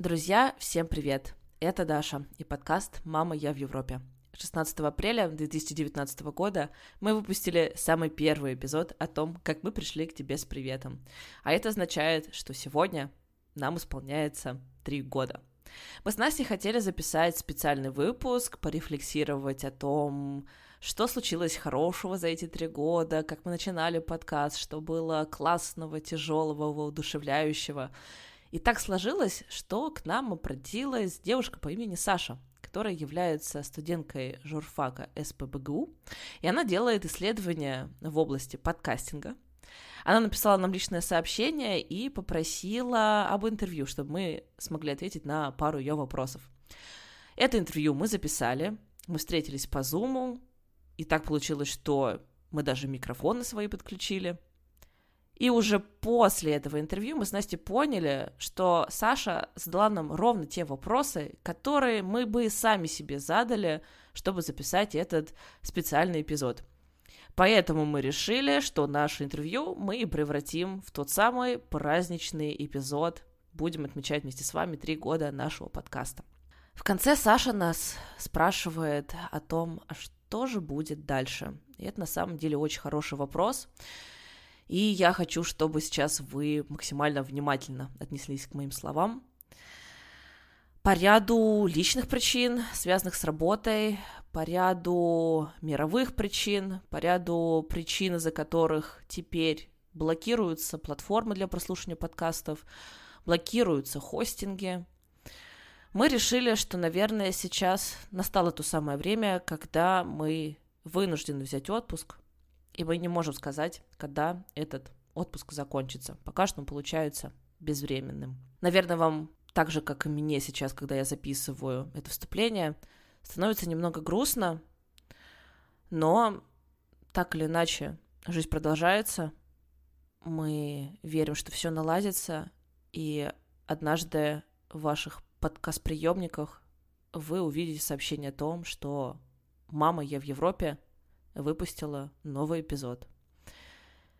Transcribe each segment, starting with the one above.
Друзья, всем привет! Это Даша и подкаст «Мама, я в Европе». 16 апреля 2019 года мы выпустили самый первый эпизод о том, как мы пришли к тебе с приветом. А это означает, что сегодня нам исполняется три года. Мы с Настей хотели записать специальный выпуск, порефлексировать о том, что случилось хорошего за эти три года, как мы начинали подкаст, что было классного, тяжелого, воодушевляющего. И так сложилось, что к нам обратилась девушка по имени Саша, которая является студенткой журфака СПБГУ, и она делает исследования в области подкастинга. Она написала нам личное сообщение и попросила об интервью, чтобы мы смогли ответить на пару ее вопросов. Это интервью мы записали, мы встретились по Зуму, и так получилось, что мы даже микрофоны свои подключили – и уже после этого интервью мы с Настей поняли, что Саша задала нам ровно те вопросы, которые мы бы сами себе задали, чтобы записать этот специальный эпизод. Поэтому мы решили, что наше интервью мы превратим в тот самый праздничный эпизод. Будем отмечать вместе с вами три года нашего подкаста. В конце Саша нас спрашивает о том, а что же будет дальше. И это на самом деле очень хороший вопрос. И я хочу, чтобы сейчас вы максимально внимательно отнеслись к моим словам. По ряду личных причин, связанных с работой, по ряду мировых причин, по ряду причин, из-за которых теперь блокируются платформы для прослушивания подкастов, блокируются хостинги. Мы решили, что, наверное, сейчас настало то самое время, когда мы вынуждены взять отпуск, и мы не можем сказать, когда этот отпуск закончится. Пока что он получается безвременным. Наверное, вам так же, как и мне сейчас, когда я записываю это вступление, становится немного грустно, но так или иначе жизнь продолжается. Мы верим, что все наладится, и однажды в ваших подкаст-приемниках вы увидите сообщение о том, что «Мама, я в Европе», выпустила новый эпизод.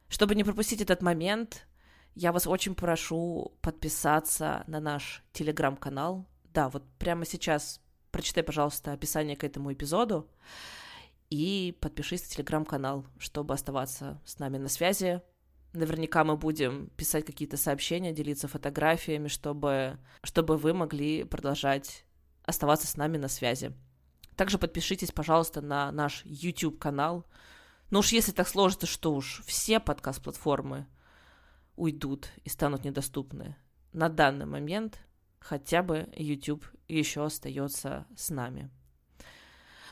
Чтобы не пропустить этот момент, я вас очень прошу подписаться на наш телеграм-канал. Да, вот прямо сейчас прочитай, пожалуйста, описание к этому эпизоду и подпишись на телеграм-канал, чтобы оставаться с нами на связи. Наверняка мы будем писать какие-то сообщения, делиться фотографиями, чтобы, чтобы вы могли продолжать оставаться с нами на связи. Также подпишитесь, пожалуйста, на наш YouTube-канал. Ну уж если так сложится, что уж все подкаст-платформы уйдут и станут недоступны. На данный момент хотя бы YouTube еще остается с нами.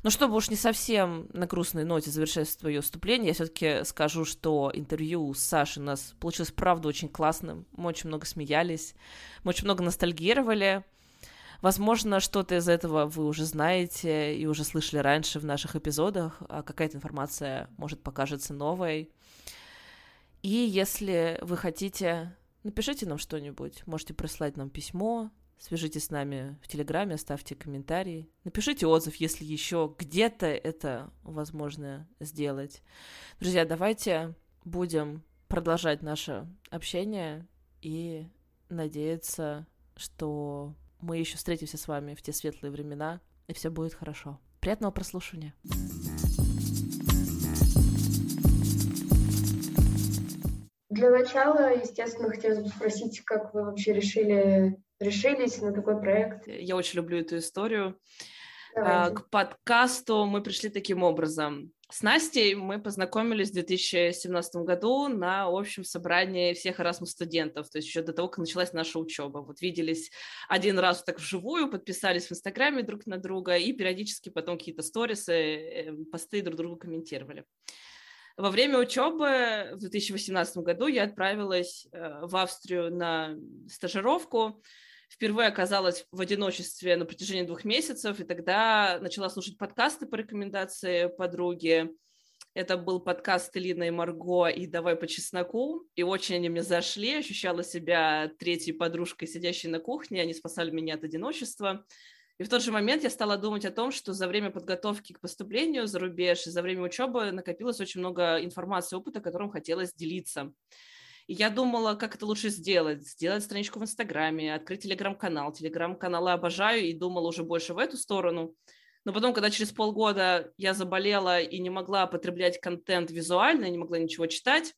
Но чтобы уж не совсем на грустной ноте завершать свое вступление, я все-таки скажу, что интервью с Сашей у нас получилось, правда, очень классным. Мы очень много смеялись, мы очень много ностальгировали. Возможно, что-то из этого вы уже знаете и уже слышали раньше в наших эпизодах, а какая-то информация может покажется новой. И если вы хотите, напишите нам что-нибудь, можете прислать нам письмо, свяжитесь с нами в Телеграме, оставьте комментарий, напишите отзыв, если еще где-то это возможно сделать. Друзья, давайте будем продолжать наше общение и надеяться, что мы еще встретимся с вами в те светлые времена, и все будет хорошо. Приятного прослушивания. Для начала, естественно, хотелось бы спросить, как вы вообще решили, решились на такой проект? Я очень люблю эту историю. Давайте. А, к подкасту мы пришли таким образом. С Настей мы познакомились в 2017 году на общем собрании всех Erasmus студентов, то есть еще до того, как началась наша учеба. Вот виделись один раз так вживую, подписались в Инстаграме друг на друга и периодически потом какие-то сторисы, эм, посты друг другу комментировали. Во время учебы в 2018 году я отправилась э, в Австрию на стажировку, впервые оказалась в одиночестве на протяжении двух месяцев, и тогда начала слушать подкасты по рекомендации подруги. Это был подкаст Элина и Марго и «Давай по чесноку», и очень они мне зашли, ощущала себя третьей подружкой, сидящей на кухне, они спасали меня от одиночества. И в тот же момент я стала думать о том, что за время подготовки к поступлению за рубеж и за время учебы накопилось очень много информации, опыта, которым хотелось делиться. Я думала, как это лучше сделать. Сделать страничку в Инстаграме, открыть Телеграм-канал. Телеграм-каналы обожаю и думала уже больше в эту сторону. Но потом, когда через полгода я заболела и не могла потреблять контент визуально, не могла ничего читать,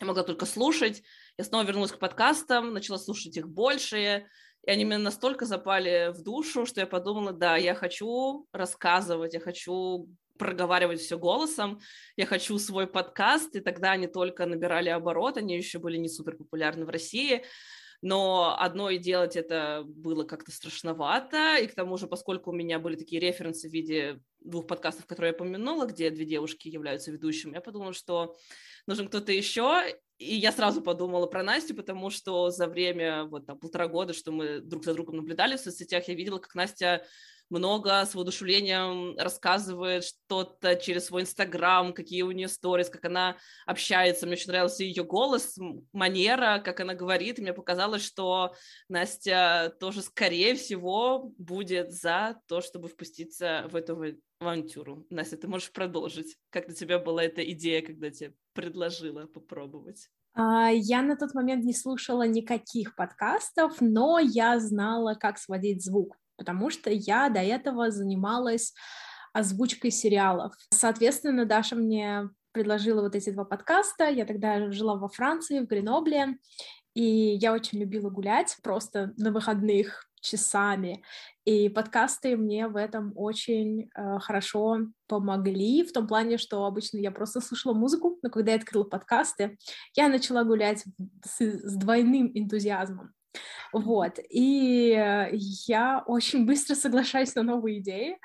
я могла только слушать, я снова вернулась к подкастам, начала слушать их больше, и они мне настолько запали в душу, что я подумала, да, я хочу рассказывать, я хочу проговаривать все голосом, я хочу свой подкаст, и тогда они только набирали оборот, они еще были не супер популярны в России, но одно и делать это было как-то страшновато, и к тому же, поскольку у меня были такие референсы в виде двух подкастов, которые я помянула, где две девушки являются ведущими, я подумала, что нужен кто-то еще, и я сразу подумала про Настю, потому что за время, вот там, полтора года, что мы друг за другом наблюдали в соцсетях, я видела, как Настя много с воодушевлением рассказывает что-то через свой Инстаграм, какие у нее сторис, как она общается. Мне очень нравился ее голос, манера, как она говорит. И мне показалось, что Настя тоже, скорее всего, будет за то, чтобы впуститься в эту авантюру. Настя, ты можешь продолжить. Как для тебя была эта идея, когда тебе предложила попробовать? А, я на тот момент не слушала никаких подкастов, но я знала, как сводить звук потому что я до этого занималась озвучкой сериалов. Соответственно, Даша мне предложила вот эти два подкаста. Я тогда жила во Франции, в Гренобле, и я очень любила гулять просто на выходных часами. И подкасты мне в этом очень э, хорошо помогли, в том плане, что обычно я просто слушала музыку, но когда я открыла подкасты, я начала гулять с, с двойным энтузиазмом. Вот, и я очень быстро соглашаюсь на новые идеи.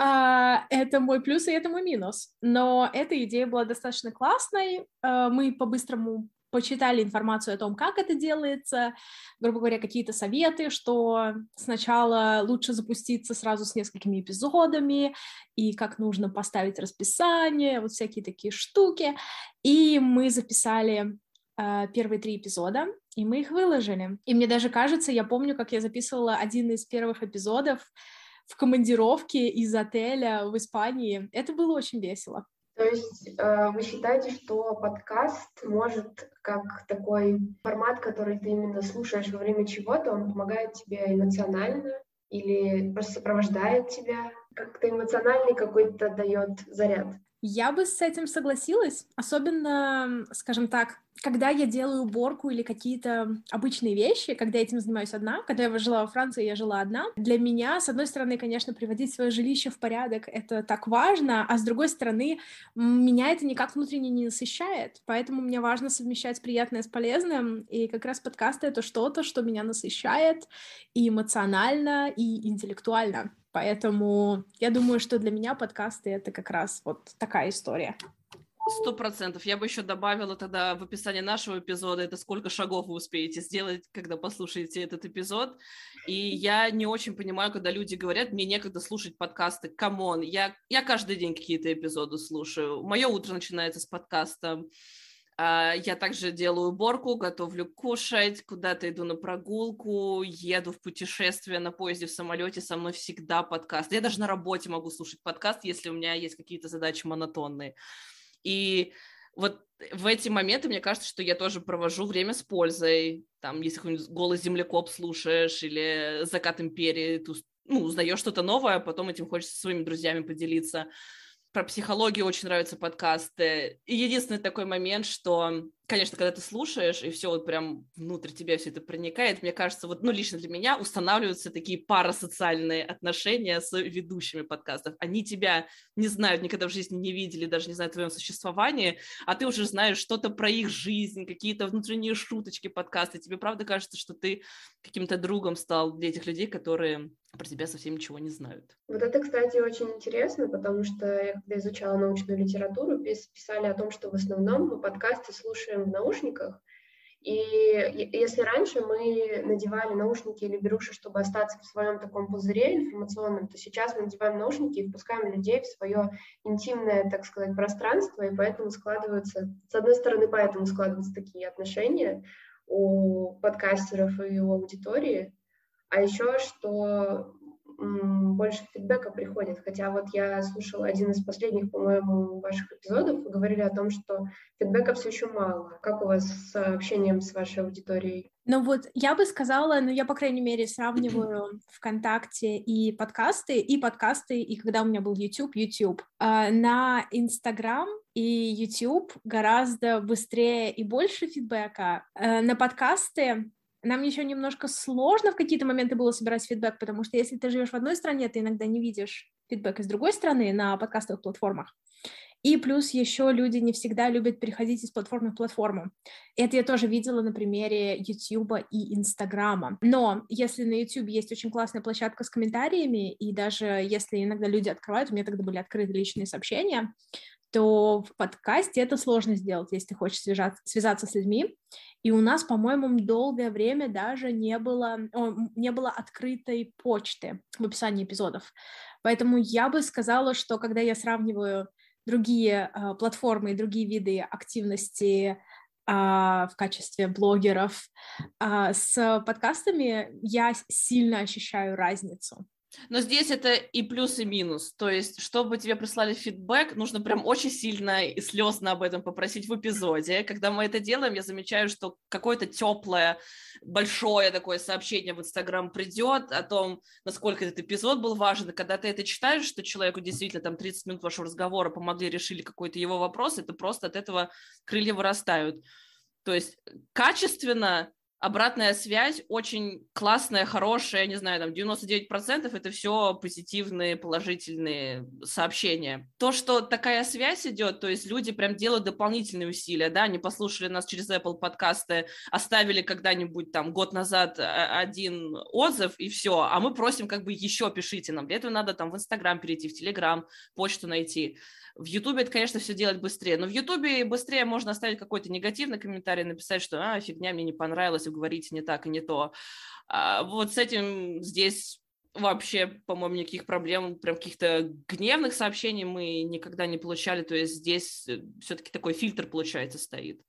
Uh, это мой плюс и это мой минус. Но эта идея была достаточно классной. Uh, мы по-быстрому почитали информацию о том, как это делается, грубо говоря, какие-то советы, что сначала лучше запуститься сразу с несколькими эпизодами, и как нужно поставить расписание, вот всякие такие штуки. И мы записали uh, первые три эпизода, и мы их выложили. И мне даже кажется, я помню, как я записывала один из первых эпизодов в командировке из отеля в Испании. Это было очень весело. То есть э, вы считаете, что подкаст может, как такой формат, который ты именно слушаешь во время чего-то, он помогает тебе эмоционально или просто сопровождает тебя, как-то эмоциональный какой-то дает заряд? Я бы с этим согласилась, особенно, скажем так, когда я делаю уборку или какие-то обычные вещи, когда я этим занимаюсь одна, когда я жила во Франции, я жила одна, для меня, с одной стороны, конечно, приводить свое жилище в порядок — это так важно, а с другой стороны, меня это никак внутренне не насыщает, поэтому мне важно совмещать приятное с полезным, и как раз подкасты — это что-то, что меня насыщает и эмоционально, и интеллектуально. Поэтому я думаю, что для меня подкасты — это как раз вот такая история. Сто процентов. Я бы еще добавила тогда в описание нашего эпизода, это сколько шагов вы успеете сделать, когда послушаете этот эпизод. И я не очень понимаю, когда люди говорят, мне некогда слушать подкасты. Come on, я, я каждый день какие-то эпизоды слушаю. Мое утро начинается с подкаста. А, я также делаю уборку, готовлю кушать, куда-то иду на прогулку, еду в путешествие на поезде, в самолете, со мной всегда подкаст. Я даже на работе могу слушать подкаст, если у меня есть какие-то задачи монотонные. И вот в эти моменты мне кажется, что я тоже провожу время с пользой. Там, если какой-нибудь голос землекоп слушаешь или закат империи, ты ну, узнаешь что-то новое, а потом этим хочется со своими друзьями поделиться про психологию очень нравятся подкасты. И единственный такой момент, что конечно, когда ты слушаешь, и все вот прям внутрь тебя все это проникает, мне кажется, вот, ну, лично для меня устанавливаются такие парасоциальные отношения с ведущими подкастов. Они тебя не знают, никогда в жизни не видели, даже не знают о твоем существовании, а ты уже знаешь что-то про их жизнь, какие-то внутренние шуточки подкаста. Тебе правда кажется, что ты каким-то другом стал для этих людей, которые про тебя совсем ничего не знают. Вот это, кстати, очень интересно, потому что я когда изучала научную литературу, писали о том, что в основном мы подкасты слушаем слушаем в наушниках. И если раньше мы надевали наушники или беруши, чтобы остаться в своем таком пузыре информационном, то сейчас мы надеваем наушники и впускаем людей в свое интимное, так сказать, пространство, и поэтому складываются, с одной стороны, поэтому складываются такие отношения у подкастеров и у аудитории, а еще что больше фидбэка приходит. Хотя вот я слушала один из последних, по-моему, ваших эпизодов, вы говорили о том, что фидбэка все еще мало. Как у вас с общением с вашей аудиторией? Ну вот я бы сказала, ну я, по крайней мере, сравниваю ВКонтакте и подкасты, и подкасты, и когда у меня был YouTube, YouTube. А, на Инстаграм и YouTube гораздо быстрее и больше фидбэка. А, на подкасты нам еще немножко сложно в какие-то моменты было собирать фидбэк, потому что если ты живешь в одной стране, ты иногда не видишь фидбэк из другой страны на подкастовых платформах. И плюс еще люди не всегда любят переходить из платформы в платформу. Это я тоже видела на примере YouTube и Инстаграма. Но если на YouTube есть очень классная площадка с комментариями, и даже если иногда люди открывают, у меня тогда были открыты личные сообщения, то в подкасте это сложно сделать, если ты хочешь связаться, связаться с людьми. И у нас, по-моему, долгое время даже не было, не было открытой почты в описании эпизодов. Поэтому я бы сказала, что когда я сравниваю другие э, платформы и другие виды активности э, в качестве блогеров э, с подкастами, я сильно ощущаю разницу. Но здесь это и плюс, и минус. То есть, чтобы тебе прислали фидбэк, нужно прям очень сильно и слезно об этом попросить в эпизоде. Когда мы это делаем, я замечаю, что какое-то теплое, большое такое сообщение в Инстаграм придет о том, насколько этот эпизод был важен. И когда ты это читаешь, что человеку действительно там 30 минут вашего разговора помогли, решили какой-то его вопрос, это просто от этого крылья вырастают. То есть качественно обратная связь очень классная, хорошая, не знаю, там 99% это все позитивные, положительные сообщения. То, что такая связь идет, то есть люди прям делают дополнительные усилия, да, они послушали нас через Apple подкасты, оставили когда-нибудь там год назад а, один отзыв и все, а мы просим как бы еще пишите нам. Для этого надо там в Инстаграм перейти, в Телеграм, почту найти. В Ютубе это, конечно, все делать быстрее, но в Ютубе быстрее можно оставить какой-то негативный комментарий, написать, что а, фигня, мне не понравилось, вы говорите не так и не то. А вот с этим здесь вообще, по-моему, никаких проблем, прям каких-то гневных сообщений мы никогда не получали, то есть здесь э, все-таки такой фильтр, получается, стоит.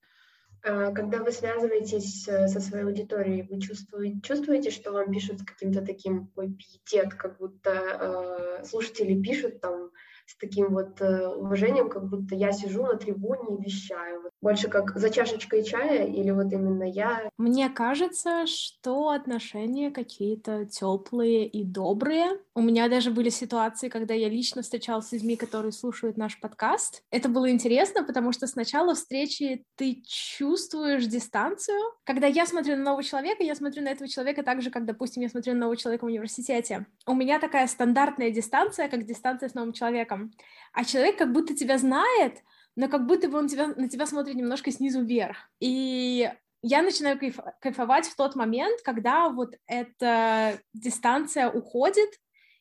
А когда вы связываетесь э, со своей аудиторией, вы чувствуете, чувствуете что вам пишут с каким-то таким пиетет, как будто э, слушатели пишут там с таким вот э, уважением, как будто я сижу на трибуне и вещаю. Больше как за чашечкой чая или вот именно я. Мне кажется, что отношения какие-то теплые и добрые. У меня даже были ситуации, когда я лично встречалась с людьми, которые слушают наш подкаст. Это было интересно, потому что сначала встречи ты чувствуешь дистанцию. Когда я смотрю на нового человека, я смотрю на этого человека так же, как, допустим, я смотрю на нового человека в университете. У меня такая стандартная дистанция, как дистанция с новым человеком человеком, а человек как будто тебя знает, но как будто бы он тебя, на тебя смотрит немножко снизу вверх. И я начинаю кайф, кайфовать в тот момент, когда вот эта дистанция уходит,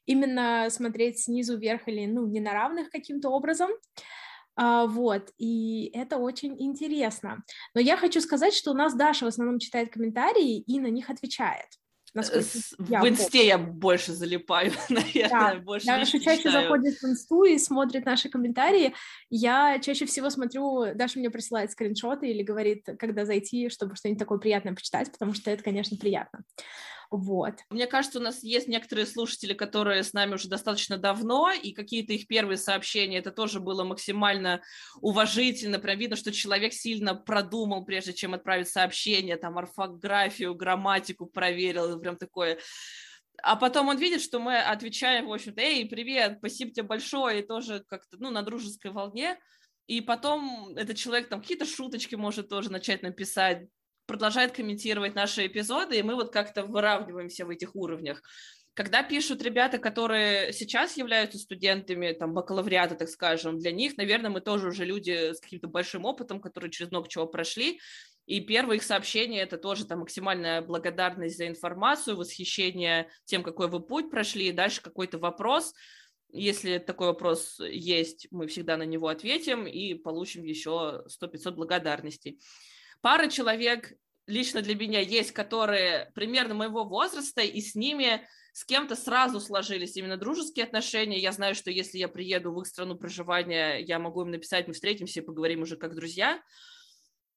именно смотреть снизу вверх или, ну, не на равных каким-то образом, а, вот, и это очень интересно. Но я хочу сказать, что у нас Даша в основном читает комментарии и на них отвечает. Насколько в инсте я больше залипаю, наверное, да. больше Даша чаще читаю. заходит в инсту и смотрит наши комментарии. Я чаще всего смотрю, Даша мне присылает скриншоты или говорит, когда зайти, чтобы что-нибудь такое приятное почитать, потому что это, конечно, приятно. Вот. Мне кажется, у нас есть некоторые слушатели, которые с нами уже достаточно давно, и какие-то их первые сообщения, это тоже было максимально уважительно, прям видно, что человек сильно продумал, прежде чем отправить сообщение, там, орфографию, грамматику проверил, прям такое а потом он видит, что мы отвечаем, в общем-то, эй, привет, спасибо тебе большое, и тоже как-то, ну, на дружеской волне. И потом этот человек там какие-то шуточки может тоже начать написать, продолжает комментировать наши эпизоды, и мы вот как-то выравниваемся в этих уровнях. Когда пишут ребята, которые сейчас являются студентами там, бакалавриата, так скажем, для них, наверное, мы тоже уже люди с каким-то большим опытом, которые через много чего прошли, и первое их сообщение – это тоже там максимальная благодарность за информацию, восхищение тем, какой вы путь прошли, и дальше какой-то вопрос. Если такой вопрос есть, мы всегда на него ответим и получим еще 100-500 благодарностей пара человек лично для меня есть, которые примерно моего возраста, и с ними с кем-то сразу сложились именно дружеские отношения. Я знаю, что если я приеду в их страну проживания, я могу им написать, мы встретимся и поговорим уже как друзья.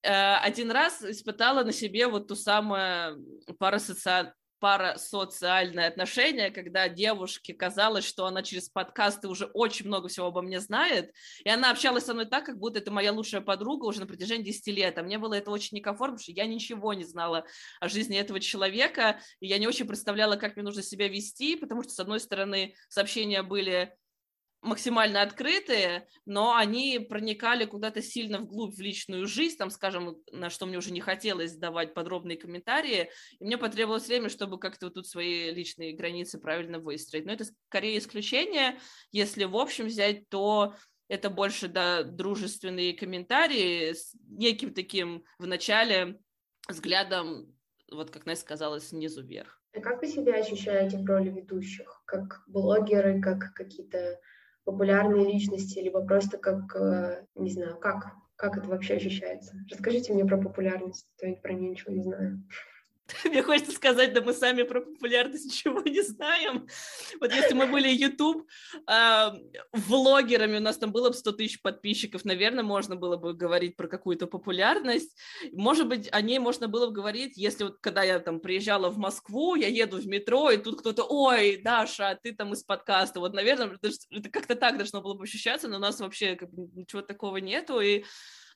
Э, один раз испытала на себе вот ту самую парасоци... парасоциальное отношение, когда девушке казалось, что она через подкасты уже очень много всего обо мне знает, и она общалась со мной так, как будто это моя лучшая подруга уже на протяжении 10 лет, а мне было это очень некомфортно, потому что я ничего не знала о жизни этого человека, и я не очень представляла, как мне нужно себя вести, потому что, с одной стороны, сообщения были максимально открытые, но они проникали куда-то сильно вглубь в личную жизнь, там, скажем, на что мне уже не хотелось давать подробные комментарии, и мне потребовалось время, чтобы как-то вот тут свои личные границы правильно выстроить. Но это скорее исключение. Если в общем взять, то это больше, да, дружественные комментарии с неким таким в начале взглядом, вот как Настя сказала, снизу вверх. А как вы себя ощущаете в роли ведущих? Как блогеры, как какие-то популярные личности, либо просто как, э, не знаю, как, как это вообще ощущается? Расскажите мне про популярность, то я про нее ничего не знаю. Мне хочется сказать, да мы сами про популярность ничего не знаем. Вот если мы были YouTube э, влогерами, у нас там было бы 100 тысяч подписчиков, наверное, можно было бы говорить про какую-то популярность. Может быть, о ней можно было бы говорить, если вот когда я там приезжала в Москву, я еду в метро, и тут кто-то, ой, Даша, ты там из подкаста. Вот, наверное, это как-то так должно было бы ощущаться, но у нас вообще как ничего такого нету, и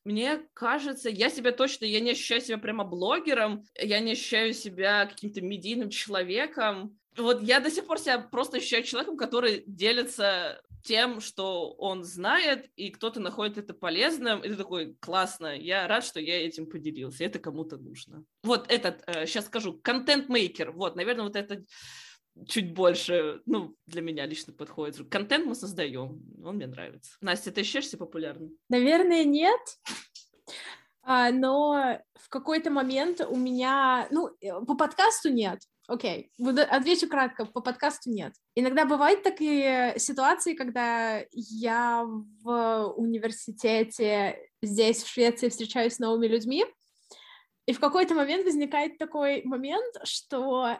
мне кажется, я себя точно, я не ощущаю себя прямо блогером, я не ощущаю себя каким-то медийным человеком. Вот я до сих пор себя просто ощущаю человеком, который делится тем, что он знает, и кто-то находит это полезным, и ты такой, классно, я рад, что я этим поделился, это кому-то нужно. Вот этот, сейчас э, скажу, контент-мейкер, вот, наверное, вот это чуть больше, ну, для меня лично подходит. Контент мы создаем, он мне нравится. Настя, ты ощущаешь себя популярным? Наверное, нет. А, но в какой-то момент у меня, ну, э, по подкасту нет. Окей, okay. отвечу кратко, по подкасту нет. Иногда бывают такие ситуации, когда я в университете здесь, в Швеции, встречаюсь с новыми людьми, и в какой-то момент возникает такой момент, что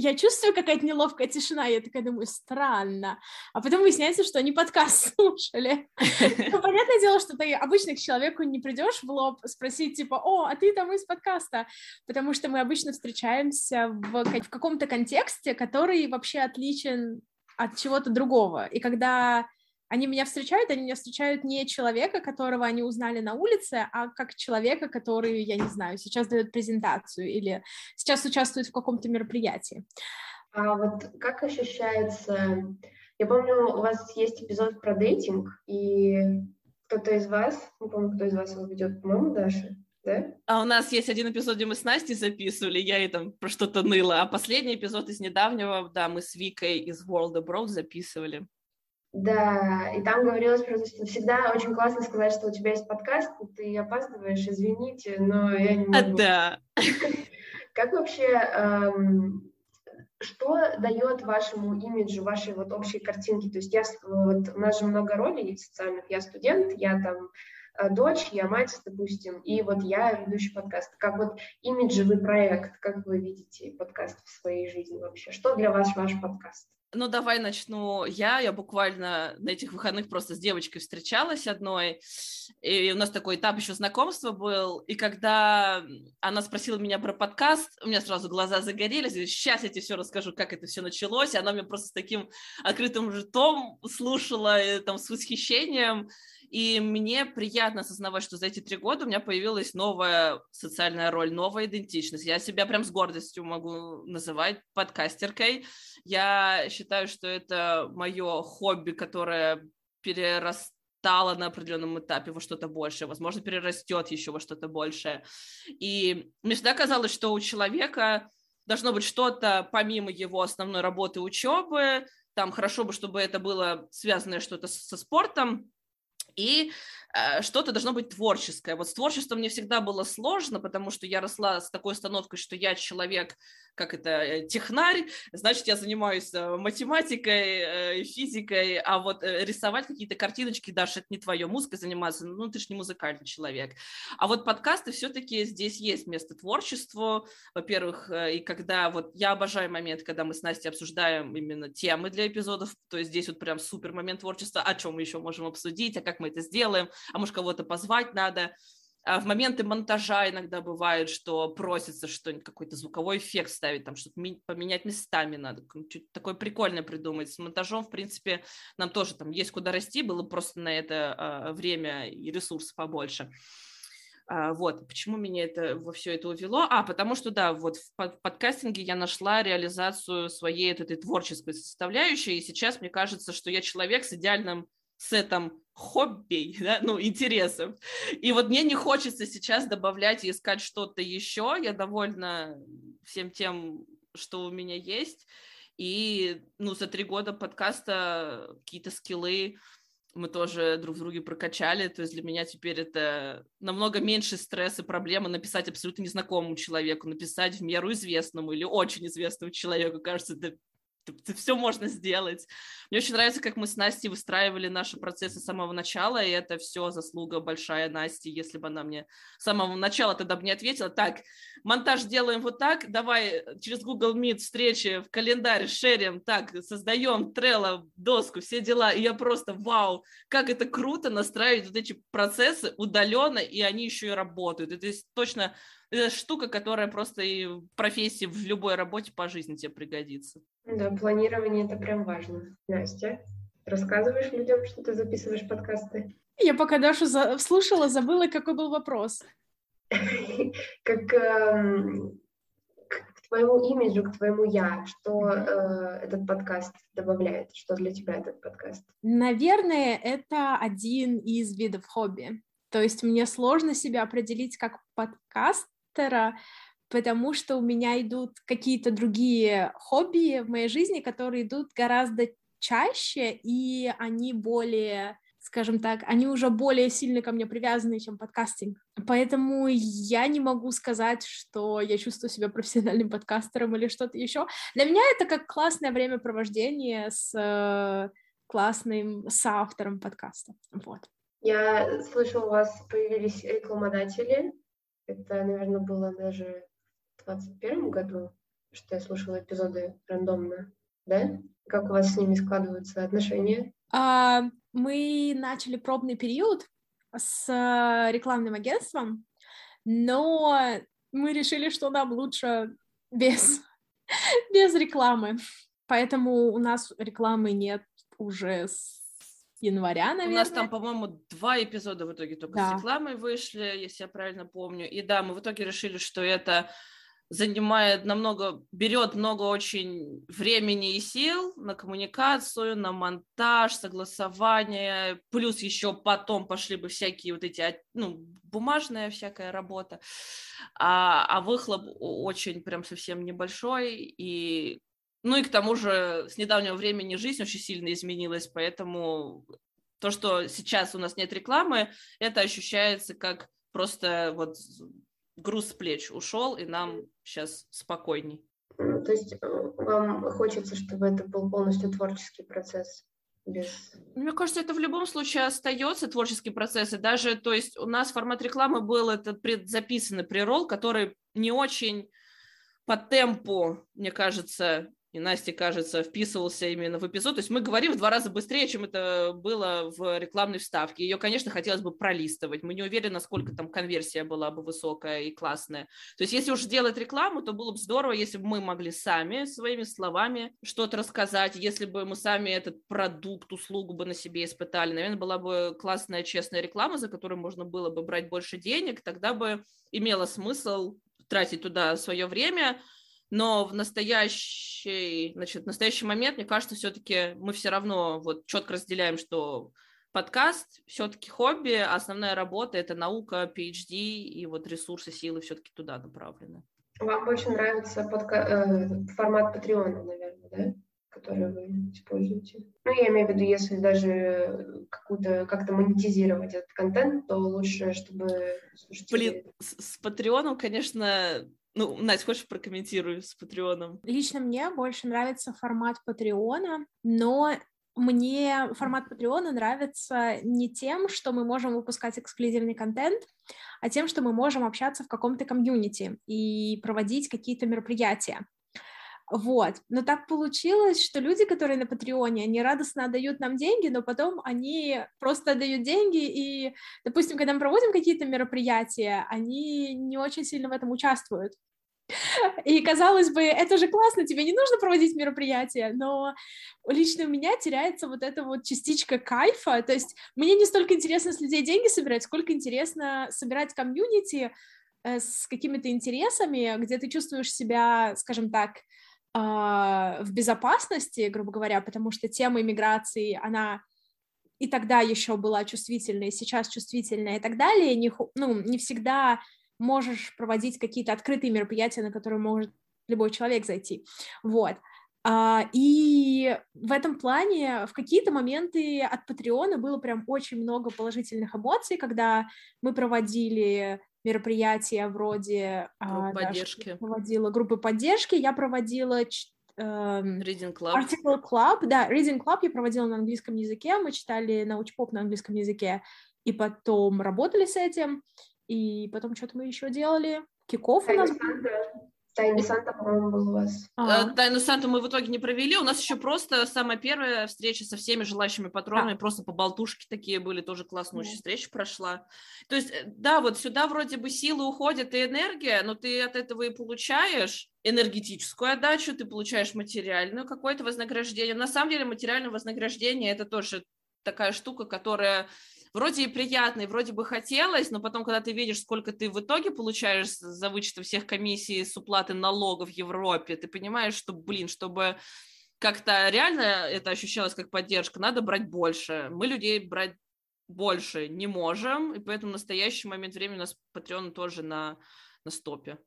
я чувствую какая-то неловкая тишина, я такая думаю, странно. А потом выясняется, что они подкаст слушали. Ну, понятное дело, что ты обычно к человеку не придешь в лоб спросить, типа, о, а ты там из подкаста, потому что мы обычно встречаемся в, в каком-то контексте, который вообще отличен от чего-то другого. И когда они меня встречают, они меня встречают не человека, которого они узнали на улице, а как человека, который, я не знаю, сейчас дает презентацию или сейчас участвует в каком-то мероприятии. А вот как ощущается... Я помню, у вас есть эпизод про дейтинг, и кто-то из вас, не помню, кто из вас его ведет, по-моему, Даша, да? А у нас есть один эпизод, где мы с Настей записывали, я ей там про что-то ныла, а последний эпизод из недавнего, да, мы с Викой из World Abroad записывали. Да, и там говорилось про то, что всегда очень классно сказать, что у тебя есть подкаст, ты опаздываешь, извините, но я не могу. А, да. Как вообще, эм, что дает вашему имиджу, вашей вот общей картинке? То есть я, вот у нас же много ролей социальных, я студент, я там э, дочь, я мать, допустим, и вот я ведущий подкаст. Как вот имиджевый проект, как вы видите подкаст в своей жизни вообще? Что для вас ваш подкаст? Ну, давай начну. Я. Я буквально на этих выходных просто с девочкой встречалась одной, и у нас такой этап еще знакомства был, и когда она спросила меня про подкаст, у меня сразу глаза загорелись, сейчас я тебе все расскажу, как это все началось, и она мне просто с таким открытым ртом слушала, и, там, с восхищением, и мне приятно осознавать, что за эти три года у меня появилась новая социальная роль, новая идентичность. Я себя прям с гордостью могу называть подкастеркой. Я считаю, что это мое хобби, которое перерастало на определенном этапе во что-то большее, возможно, перерастет еще во что-то большее. И мне всегда казалось, что у человека должно быть что-то помимо его основной работы учебы, там хорошо бы, чтобы это было связанное что-то со спортом, и э, что-то должно быть творческое. Вот с творчеством мне всегда было сложно, потому что я росла с такой установкой, что я человек, как это, э, технарь, значит, я занимаюсь э, математикой, физикой, а вот рисовать какие-то картиночки, Даша, это не твое, музыкой заниматься, ну, ты же не музыкальный человек. А вот подкасты все-таки здесь есть место творчеству, во-первых, и когда вот я обожаю момент, когда мы с Настей обсуждаем именно темы для эпизодов, то есть здесь вот прям супер момент творчества, о чем мы еще можем обсудить, а как мы это сделаем, а может кого-то позвать надо. А в моменты монтажа иногда бывает, что просится что-нибудь, какой-то звуковой эффект ставить, там что-то поменять местами надо, что-то такое прикольное придумать. С монтажом, в принципе, нам тоже там есть куда расти, было просто на это а, время и ресурсов побольше. А, вот, почему меня это во все это увело? А, потому что, да, вот в подкастинге я нашла реализацию своей этой творческой составляющей, и сейчас мне кажется, что я человек с идеальным сетом хобби, да, ну, интересов. И вот мне не хочется сейчас добавлять и искать что-то еще. Я довольна всем тем, что у меня есть. И, ну, за три года подкаста какие-то скиллы мы тоже друг в друге прокачали, то есть для меня теперь это намного меньше стресс и проблемы написать абсолютно незнакомому человеку, написать в меру известному или очень известному человеку, кажется, это все можно сделать. Мне очень нравится, как мы с Настей выстраивали наши процессы с самого начала, и это все заслуга большая Насти. Если бы она мне с самого начала тогда бы не ответила, так, монтаж делаем вот так, давай через Google Meet встречи в календарь шерим, так, создаем Trello, доску, все дела, и я просто, вау, как это круто настраивать вот эти процессы удаленно, и они еще и работают. Это точно это штука, которая просто и в профессии, в любой работе по жизни тебе пригодится. Да, планирование это прям важно. Настя, рассказываешь людям, что ты записываешь подкасты? Я пока Дашу за... слушала, забыла, какой был вопрос. Как эм, к твоему имиджу, к твоему я, что э, этот подкаст добавляет, что для тебя этот подкаст? Наверное, это один из видов хобби. То есть мне сложно себя определить как подкастера, потому что у меня идут какие-то другие хобби в моей жизни, которые идут гораздо чаще, и они более скажем так, они уже более сильно ко мне привязаны, чем подкастинг. Поэтому я не могу сказать, что я чувствую себя профессиональным подкастером или что-то еще. Для меня это как классное времяпровождение с э, классным соавтором подкаста. Вот. Я слышала, у вас появились рекламодатели. Это, наверное, было даже 2021 году, что я слушала эпизоды рандомно, да? Как у вас с ними складываются отношения? А, мы начали пробный период с рекламным агентством, но мы решили, что нам лучше без, без рекламы. Поэтому у нас рекламы нет уже с января, наверное. У нас там, по-моему, два эпизода в итоге только да. с рекламой вышли, если я правильно помню. И да, мы в итоге решили, что это занимает намного, берет много очень времени и сил на коммуникацию, на монтаж, согласование, плюс еще потом пошли бы всякие вот эти, ну, бумажная всякая работа, а, а выхлоп очень прям совсем небольшой, и ну и к тому же с недавнего времени жизнь очень сильно изменилась, поэтому то, что сейчас у нас нет рекламы, это ощущается как просто вот груз с плеч ушел, и нам сейчас спокойней. Ну, то есть э, вам хочется, чтобы это был полностью творческий процесс? Без... Мне кажется, это в любом случае остается творческий процесс. И даже, то есть у нас формат рекламы был этот предзаписанный прирол, который не очень по темпу, мне кажется, и Настя, кажется, вписывался именно в эпизод. То есть мы говорим в два раза быстрее, чем это было в рекламной вставке. Ее, конечно, хотелось бы пролистывать. Мы не уверены, насколько там конверсия была бы высокая и классная. То есть если уж делать рекламу, то было бы здорово, если бы мы могли сами своими словами что-то рассказать, если бы мы сами этот продукт, услугу бы на себе испытали. Наверное, была бы классная, честная реклама, за которую можно было бы брать больше денег, тогда бы имело смысл тратить туда свое время, но в настоящий, значит, в настоящий момент, мне кажется, все-таки мы все равно вот четко разделяем, что подкаст все-таки хобби, а основная работа это наука, PhD и вот ресурсы, силы все-таки туда направлены. Вам очень нравится подка... э, формат Патреона, наверное, да? который вы используете. Ну, я имею в виду, если даже какую-то как-то монетизировать этот контент, то лучше, чтобы слушатели... Блин, с, с Патреоном, конечно, ну, Настя, хочешь прокомментирую с Патреоном? Лично мне больше нравится формат Патреона, но мне формат Патреона нравится не тем, что мы можем выпускать эксклюзивный контент, а тем, что мы можем общаться в каком-то комьюнити и проводить какие-то мероприятия. Вот, но так получилось, что люди, которые на Патреоне, они радостно отдают нам деньги, но потом они просто отдают деньги, и, допустим, когда мы проводим какие-то мероприятия, они не очень сильно в этом участвуют. И казалось бы, это же классно, тебе не нужно проводить мероприятия, но лично у меня теряется вот эта вот частичка кайфа, то есть мне не столько интересно с людей деньги собирать, сколько интересно собирать комьюнити э, с какими-то интересами, где ты чувствуешь себя, скажем так, в безопасности, грубо говоря, потому что тема иммиграции, она и тогда еще была чувствительной, сейчас чувствительная и так далее, не, ну, не всегда можешь проводить какие-то открытые мероприятия, на которые может любой человек зайти, вот. А, и в этом плане в какие-то моменты от Патреона было прям очень много положительных эмоций, когда мы проводили мероприятия вроде... А, Группы поддержки. Да, проводила группы поддержки, я проводила эм, Reading Club. Article Club, да, Reading Club я проводила на английском языке, мы читали научпоп на английском языке, и потом работали с этим, и потом что-то мы еще делали. Киков у нас Тайну Санта, по-моему, был у вас. А. Тайну Санту мы в итоге не провели. У нас еще просто самая первая встреча со всеми желающими патронами, а. просто по болтушке такие были, тоже классная очень встреча прошла. То есть, э, да, вот сюда вроде бы силы уходят и энергия, но ты от этого и получаешь энергетическую отдачу, ты получаешь материальную какое-то вознаграждение. На самом деле материальное вознаграждение это тоже такая штука, которая вроде и приятно, и вроде бы хотелось, но потом, когда ты видишь, сколько ты в итоге получаешь за вычетом всех комиссий с уплаты налогов в Европе, ты понимаешь, что, блин, чтобы как-то реально это ощущалось как поддержка, надо брать больше. Мы людей брать больше не можем, и поэтому в настоящий момент времени у нас Patreon тоже на, на стопе.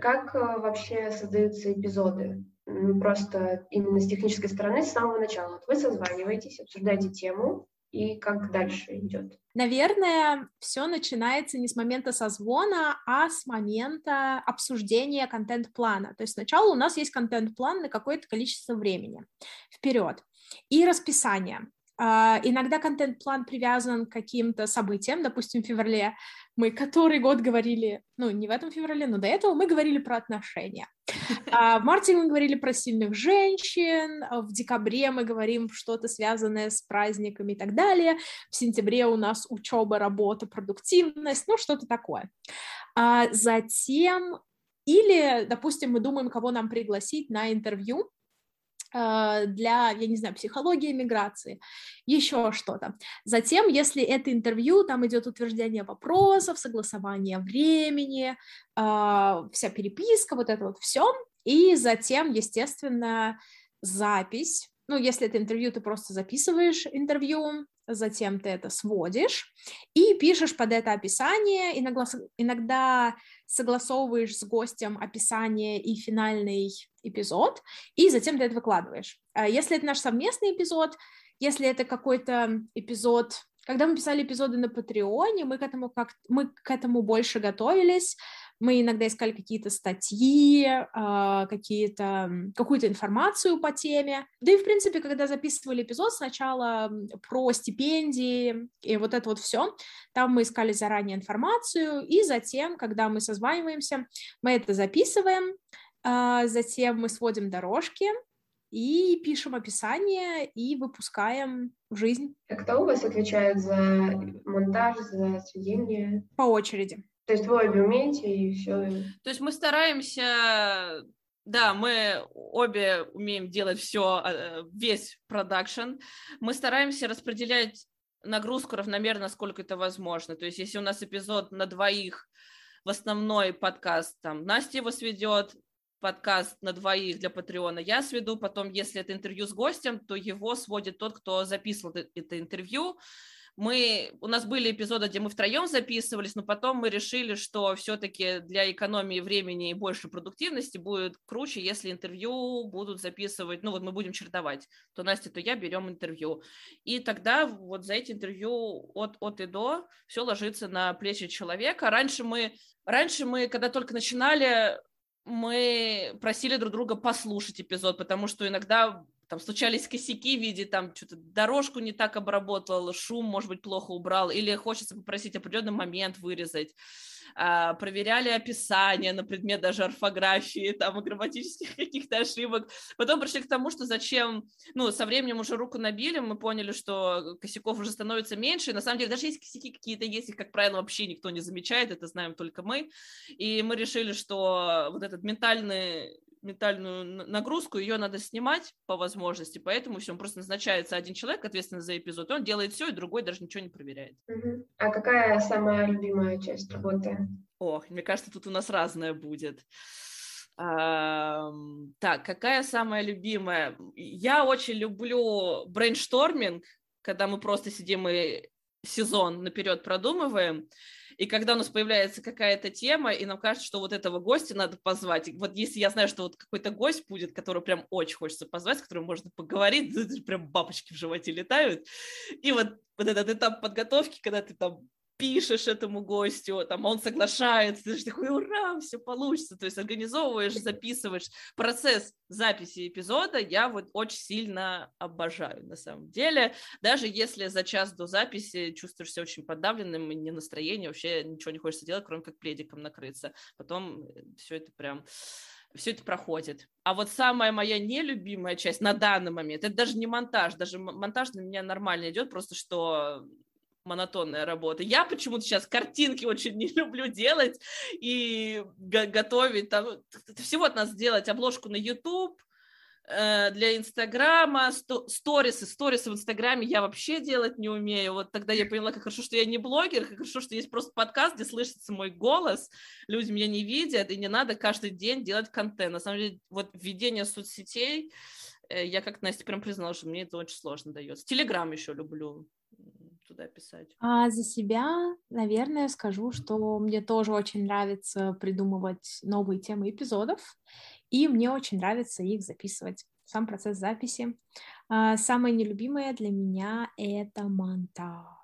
Как э, вообще создаются эпизоды? Просто именно с технической стороны с самого начала. Вот вы созваниваетесь, обсуждаете тему, и как дальше идет? Наверное, все начинается не с момента созвона, а с момента обсуждения контент-плана. То есть сначала у нас есть контент-план на какое-то количество времени вперед и расписание. Uh, иногда контент-план привязан к каким-то событиям, допустим, в феврале мы который год говорили, ну, не в этом феврале, но до этого мы говорили про отношения. А в марте мы говорили про сильных женщин, а в декабре мы говорим что-то связанное с праздниками и так далее, в сентябре у нас учеба, работа, продуктивность, ну, что-то такое. А затем или, допустим, мы думаем, кого нам пригласить на интервью, для, я не знаю, психологии миграции, еще что-то. Затем, если это интервью, там идет утверждение вопросов, согласование времени, а, вся переписка, вот это вот все, и затем, естественно, запись. Ну, если это интервью, ты просто записываешь интервью, затем ты это сводишь и пишешь под это описание, иногда, иногда согласовываешь с гостем описание и финальный эпизод, и затем ты это выкладываешь. А если это наш совместный эпизод, если это какой-то эпизод когда мы писали эпизоды на Патреоне, мы к этому как мы к этому больше готовились, мы иногда искали какие-то статьи, а, какие-то, какую-то информацию по теме. Да и, в принципе, когда записывали эпизод сначала про стипендии и вот это вот все, там мы искали заранее информацию, и затем, когда мы созваниваемся, мы это записываем, а, затем мы сводим дорожки, и пишем описание и выпускаем в жизнь. А кто у вас отвечает за монтаж, за сведение? По очереди. То есть вы обе умеете и все. То есть мы стараемся, да, мы обе умеем делать все, э, весь продакшн. Мы стараемся распределять нагрузку равномерно, сколько это возможно. То есть если у нас эпизод на двоих, в основной подкаст, там, Настя его сведет, подкаст на двоих для Патреона я сведу, потом, если это интервью с гостем, то его сводит тот, кто записывал это интервью, мы, у нас были эпизоды, где мы втроем записывались, но потом мы решили, что все-таки для экономии времени и большей продуктивности будет круче, если интервью будут записывать, ну вот мы будем чередовать, то Настя, то я берем интервью. И тогда вот за эти интервью от, от и до все ложится на плечи человека. Раньше мы, раньше мы, когда только начинали, мы просили друг друга послушать эпизод, потому что иногда там случались косяки в виде, там, что-то дорожку не так обработал, шум, может быть, плохо убрал, или хочется попросить определенный момент вырезать. А, проверяли описание на предмет даже орфографии, там, грамматических каких-то ошибок. Потом пришли к тому, что зачем, ну, со временем уже руку набили, мы поняли, что косяков уже становится меньше, и на самом деле даже если косяки какие-то есть, их, как правило, вообще никто не замечает, это знаем только мы, и мы решили, что вот этот ментальный ментальную нагрузку, ее надо снимать по возможности, поэтому все, просто назначается один человек, ответственный за эпизод, и он делает все, и другой даже ничего не проверяет. Угу. А какая самая любимая часть работы? Ох, мне кажется, тут у нас разное будет. А, так, какая самая любимая? Я очень люблю брейншторминг, когда мы просто сидим и сезон наперед продумываем. И когда у нас появляется какая-то тема, и нам кажется, что вот этого гостя надо позвать, вот если я знаю, что вот какой-то гость будет, который прям очень хочется позвать, с которым можно поговорить, прям бабочки в животе летают, и вот, вот этот этап подготовки, когда ты там пишешь этому гостю, там он соглашается, ты же такой, ура, все получится, то есть организовываешь, записываешь. Процесс записи эпизода я вот очень сильно обожаю на самом деле, даже если за час до записи чувствуешь себя очень подавленным, и не настроение, вообще ничего не хочется делать, кроме как пледиком накрыться. Потом э, все это прям все это проходит. А вот самая моя нелюбимая часть на данный момент, это даже не монтаж, даже монтаж на меня нормально идет, просто что монотонная работа. Я почему-то сейчас картинки очень не люблю делать и готовить. Там, всего от нас сделать обложку на YouTube, э, для Инстаграма, сторисы, сторисы в Инстаграме я вообще делать не умею. Вот тогда я поняла, как хорошо, что я не блогер, как хорошо, что есть просто подкаст, где слышится мой голос, люди меня не видят, и не надо каждый день делать контент. На самом деле, вот введение соцсетей, э, я как Настя прям признала, что мне это очень сложно дается. Телеграм еще люблю туда писать? А за себя, наверное, скажу, что мне тоже очень нравится придумывать новые темы эпизодов, и мне очень нравится их записывать. Сам процесс записи. А самое нелюбимое для меня — это монтаж.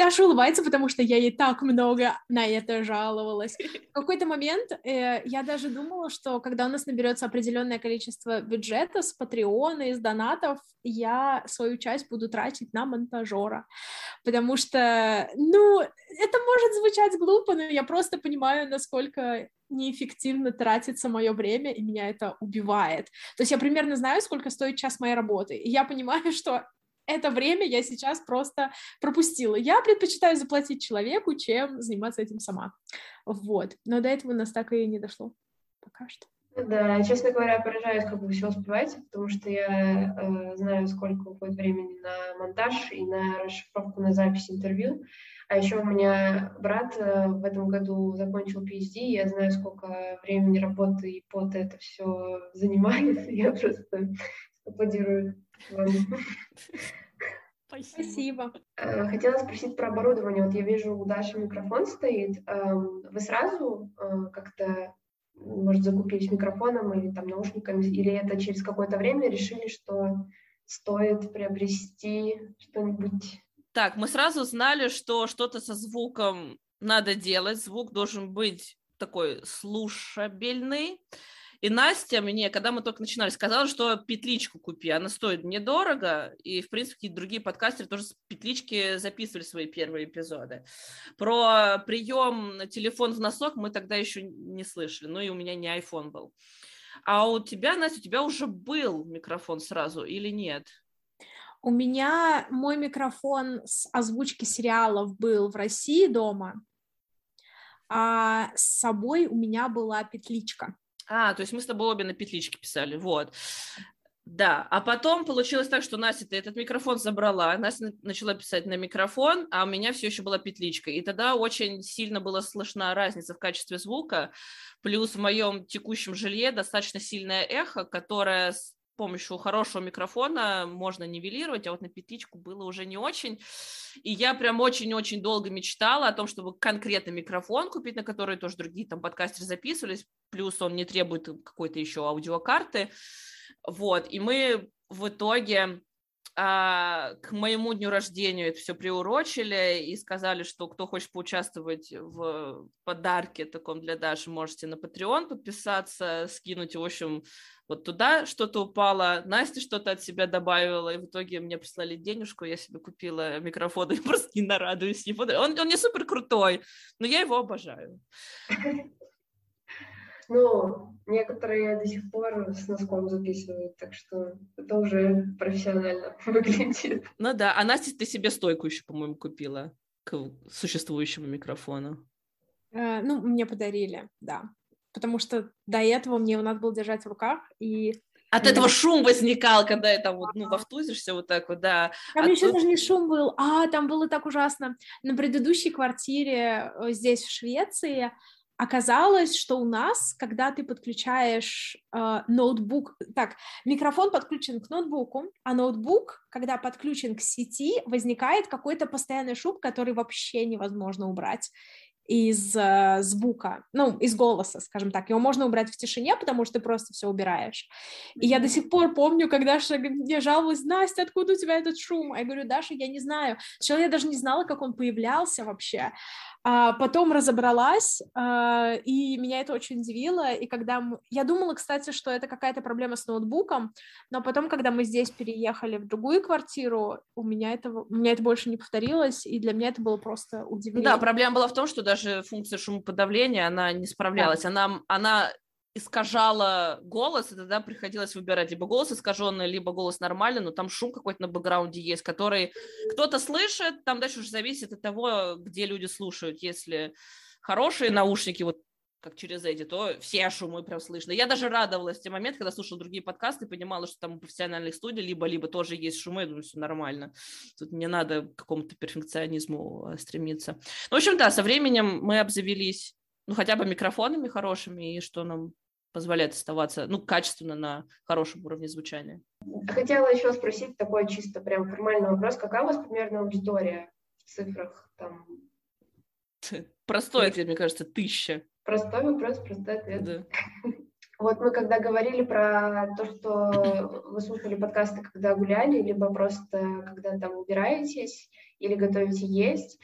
Даша улыбается, потому что я ей так много на это жаловалась. В какой-то момент э, я даже думала, что когда у нас наберется определенное количество бюджета с Патреона, из донатов, я свою часть буду тратить на монтажера. Потому что, ну, это может звучать глупо, но я просто понимаю, насколько неэффективно тратится мое время, и меня это убивает. То есть я примерно знаю, сколько стоит час моей работы, и я понимаю, что это время я сейчас просто пропустила. Я предпочитаю заплатить человеку, чем заниматься этим сама. Вот. Но до этого у нас так и не дошло пока что. Да, честно говоря, поражаюсь, как вы все успеваете, потому что я э, знаю, сколько уходит времени на монтаж и на расшифровку, на запись интервью. А еще у меня брат э, в этом году закончил PhD, и я знаю, сколько времени работы и пота это все занимает. Я просто аплодирую вам. Спасибо. Э, хотела спросить про оборудование. Вот я вижу, у Даши микрофон стоит. Эм, вы сразу э, как-то, может, закупились микрофоном или там наушниками, или это через какое-то время решили, что стоит приобрести что-нибудь? Так, мы сразу знали, что что-то со звуком надо делать. Звук должен быть такой слушабельный. И Настя мне, когда мы только начинали, сказала, что петличку купи, она стоит недорого, и, в принципе, какие-то другие подкастеры тоже с петлички записывали свои первые эпизоды. Про прием телефон в носок мы тогда еще не слышали, ну и у меня не iPhone был. А у тебя, Настя, у тебя уже был микрофон сразу или нет? У меня мой микрофон с озвучки сериалов был в России дома, а с собой у меня была петличка. А, то есть мы с тобой обе на петличке писали, вот. Да, а потом получилось так, что Настя ты этот микрофон забрала, Настя начала писать на микрофон, а у меня все еще была петличка. И тогда очень сильно была слышна разница в качестве звука, плюс в моем текущем жилье достаточно сильное эхо, которое помощью хорошего микрофона можно нивелировать, а вот на петличку было уже не очень. И я прям очень-очень долго мечтала о том, чтобы конкретно микрофон купить, на который тоже другие там подкастеры записывались, плюс он не требует какой-то еще аудиокарты. Вот, и мы в итоге а к моему дню рождения это все приурочили и сказали, что кто хочет поучаствовать в подарке таком для Даши, можете на Patreon подписаться, скинуть, в общем, вот туда что-то упало, Настя что-то от себя добавила, и в итоге мне прислали денежку, я себе купила микрофон, и просто не нарадуюсь. Он, он не супер крутой, но я его обожаю. Ну, некоторые до сих пор с носком записывают, так что это уже профессионально выглядит. Ну да, а Настя, ты себе стойку еще, по-моему, купила к существующему микрофону. Э, ну, мне подарили, да. Потому что до этого мне его надо было держать в руках, и от этого шум возникал, когда это вот, ну, вовтузишься вот так вот, да. Там а еще даже не шум был, а, там было так ужасно. На предыдущей квартире э, здесь, в Швеции, оказалось, что у нас, когда ты подключаешь э, ноутбук, так, микрофон подключен к ноутбуку, а ноутбук, когда подключен к сети, возникает какой-то постоянный шум, который вообще невозможно убрать из э, звука, ну, из голоса, скажем так. Его можно убрать в тишине, потому что ты просто все убираешь. И я до сих пор помню, когда Даша мне жаловалась, Настя, откуда у тебя этот шум? А я говорю, Даша, я не знаю. Сначала я даже не знала, как он появлялся вообще. А потом разобралась, а, и меня это очень удивило. И когда мы... я думала, кстати, что это какая-то проблема с ноутбуком, но потом, когда мы здесь переехали в другую квартиру, у меня это у меня это больше не повторилось, и для меня это было просто удивление. Да, проблема была в том, что даже функция шумоподавления она не справлялась, да. она она искажала голос, и тогда приходилось выбирать либо голос искаженный, либо голос нормальный, но там шум какой-то на бэкграунде есть, который кто-то слышит, там дальше уже зависит от того, где люди слушают. Если хорошие наушники, вот как через эти, то все шумы прям слышно. Я даже радовалась в те моменты, когда слушала другие подкасты, понимала, что там у профессиональных студий либо-либо тоже есть шумы, я думаю, все нормально. Тут не надо к какому-то перфекционизму а, стремиться. Ну, в общем, да, со временем мы обзавелись ну, хотя бы микрофонами хорошими, и что нам позволяет оставаться, ну, качественно на хорошем уровне звучания. Хотела еще спросить такой чисто прям формальный вопрос. Какая у вас примерно аудитория в цифрах? Там... Простой ответ, мне кажется, тысяча. Простой вопрос, простой ответ. Да. Вот мы когда говорили про то, что вы слушали подкасты, когда гуляли, либо просто когда там убираетесь или готовите есть,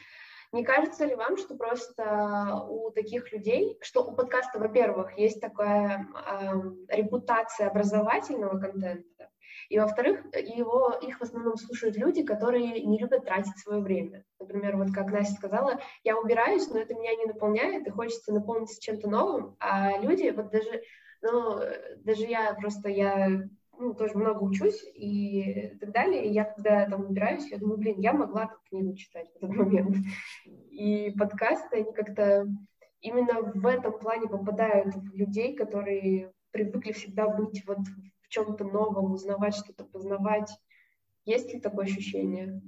не кажется ли вам, что просто у таких людей, что у подкаста, во-первых, есть такая э, репутация образовательного контента, и во-вторых, его, их в основном слушают люди, которые не любят тратить свое время. Например, вот как Настя сказала, я убираюсь, но это меня не наполняет, и хочется наполниться чем-то новым, а люди, вот даже, ну, даже я просто, я ну, тоже много учусь и так далее. И я когда там убираюсь, я думаю, блин, я могла тут книгу читать в этот момент. И подкасты, они как-то именно в этом плане попадают в людей, которые привыкли всегда быть вот в чем-то новом, узнавать что-то, познавать. Есть ли такое ощущение?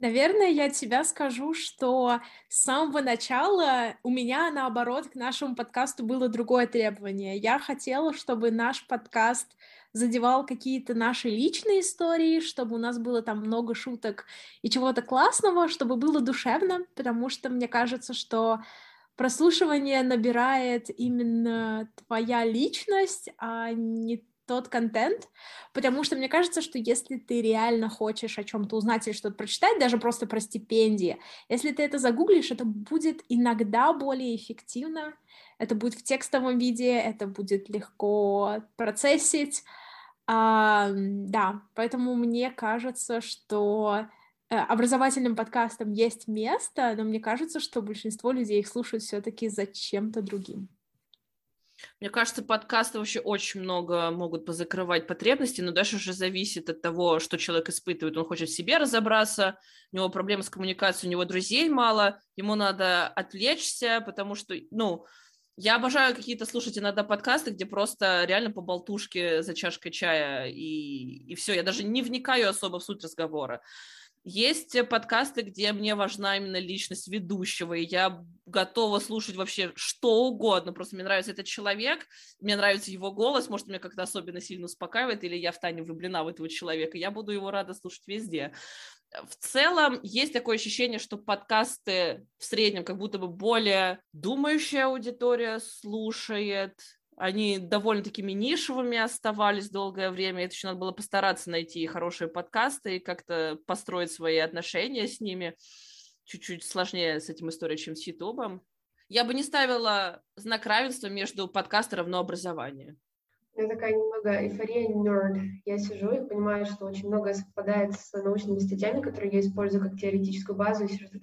Наверное, я тебя скажу, что с самого начала у меня, наоборот, к нашему подкасту было другое требование. Я хотела, чтобы наш подкаст задевал какие-то наши личные истории, чтобы у нас было там много шуток и чего-то классного, чтобы было душевно, потому что мне кажется, что прослушивание набирает именно твоя личность, а не тот контент, потому что мне кажется, что если ты реально хочешь о чем-то узнать или что-то прочитать, даже просто про стипендии, если ты это загуглишь, это будет иногда более эффективно, это будет в текстовом виде, это будет легко процессить. А, да, поэтому мне кажется, что э, образовательным подкастам есть место, но мне кажется, что большинство людей их слушают все-таки за чем-то другим. Мне кажется, подкасты вообще очень много могут позакрывать потребности, но дальше уже зависит от того, что человек испытывает. Он хочет в себе разобраться, у него проблемы с коммуникацией, у него друзей мало, ему надо отвлечься, потому что, ну, я обожаю какие-то слушать иногда подкасты, где просто реально по болтушке за чашкой чая, и, и все, я даже не вникаю особо в суть разговора. Есть подкасты, где мне важна именно личность ведущего, и я готова слушать вообще что угодно. Просто мне нравится этот человек, мне нравится его голос, может, меня как-то особенно сильно успокаивает, или я в тайне влюблена в этого человека. Я буду его рада слушать везде в целом есть такое ощущение, что подкасты в среднем как будто бы более думающая аудитория слушает, они довольно такими нишевыми оставались долгое время. Это еще надо было постараться найти хорошие подкасты и как-то построить свои отношения с ними. Чуть-чуть сложнее с этим историей, чем с Ютубом. Я бы не ставила знак равенства между подкастом и равно образование. Я такая немного эйфория нерд. Я сижу и понимаю, что очень многое совпадает с научными статьями, которые я использую как теоретическую базу, и сижу так...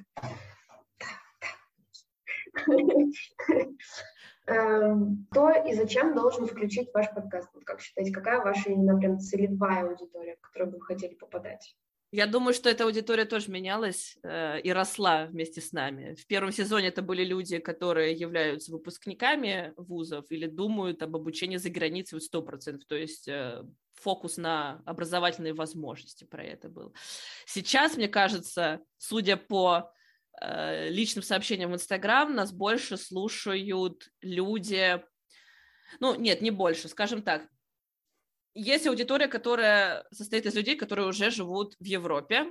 Эм, кто и зачем должен включить ваш подкаст? Как считаете, какая ваша именно прям целевая аудитория, в которую вы хотели попадать? Я думаю, что эта аудитория тоже менялась э, и росла вместе с нами. В первом сезоне это были люди, которые являются выпускниками вузов или думают об обучении за границей в 100%, то есть э, фокус на образовательные возможности про это был. Сейчас, мне кажется, судя по личным сообщениям в Инстаграм нас больше слушают люди, ну, нет, не больше, скажем так, есть аудитория, которая состоит из людей, которые уже живут в Европе,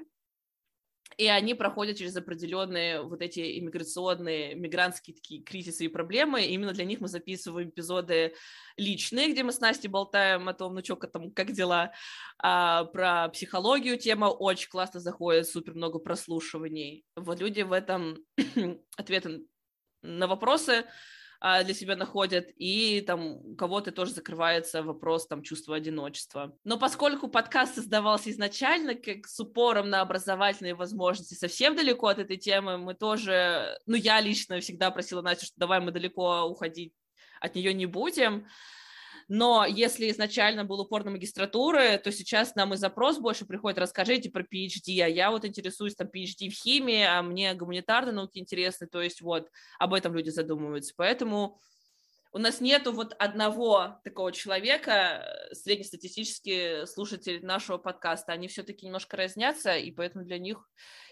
и они проходят через определенные вот эти иммиграционные, мигрантские такие кризисы и проблемы. И именно для них мы записываем эпизоды личные, где мы с Настей болтаем о том, ну что там, как дела, а, про психологию тема очень классно заходит, супер много прослушиваний. Вот люди в этом ответы на вопросы для себя находят, и там у кого-то тоже закрывается вопрос там чувства одиночества. Но поскольку подкаст создавался изначально как с упором на образовательные возможности, совсем далеко от этой темы, мы тоже, ну я лично всегда просила Настю, что давай мы далеко уходить от нее не будем, но если изначально был упор на магистратуры, то сейчас нам и запрос больше приходит, расскажите про PhD, а я вот интересуюсь там PhD в химии, а мне гуманитарные науки интересны, то есть вот об этом люди задумываются, поэтому у нас нету вот одного такого человека, среднестатистический слушатель нашего подкаста, они все-таки немножко разнятся, и поэтому для них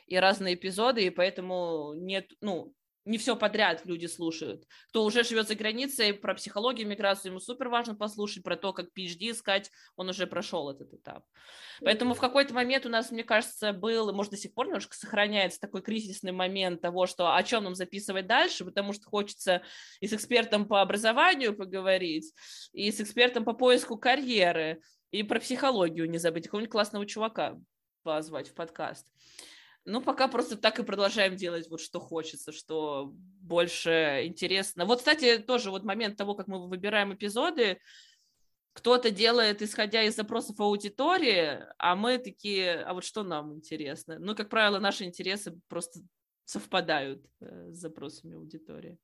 и разные эпизоды, и поэтому нет, ну, не все подряд люди слушают. Кто уже живет за границей, про психологию, миграцию ему супер важно послушать, про то, как PhD искать, он уже прошел этот этап. Поэтому в какой-то момент у нас, мне кажется, был, может, до сих пор немножко сохраняется такой кризисный момент того, что о чем нам записывать дальше, потому что хочется и с экспертом по образованию поговорить, и с экспертом по поиску карьеры, и про психологию не забыть, какого-нибудь классного чувака позвать в подкаст. Ну, пока просто так и продолжаем делать вот что хочется, что больше интересно. Вот, кстати, тоже вот момент того, как мы выбираем эпизоды, кто-то делает, исходя из запросов аудитории, а мы такие, а вот что нам интересно? Ну, как правило, наши интересы просто совпадают э, с запросами аудитории.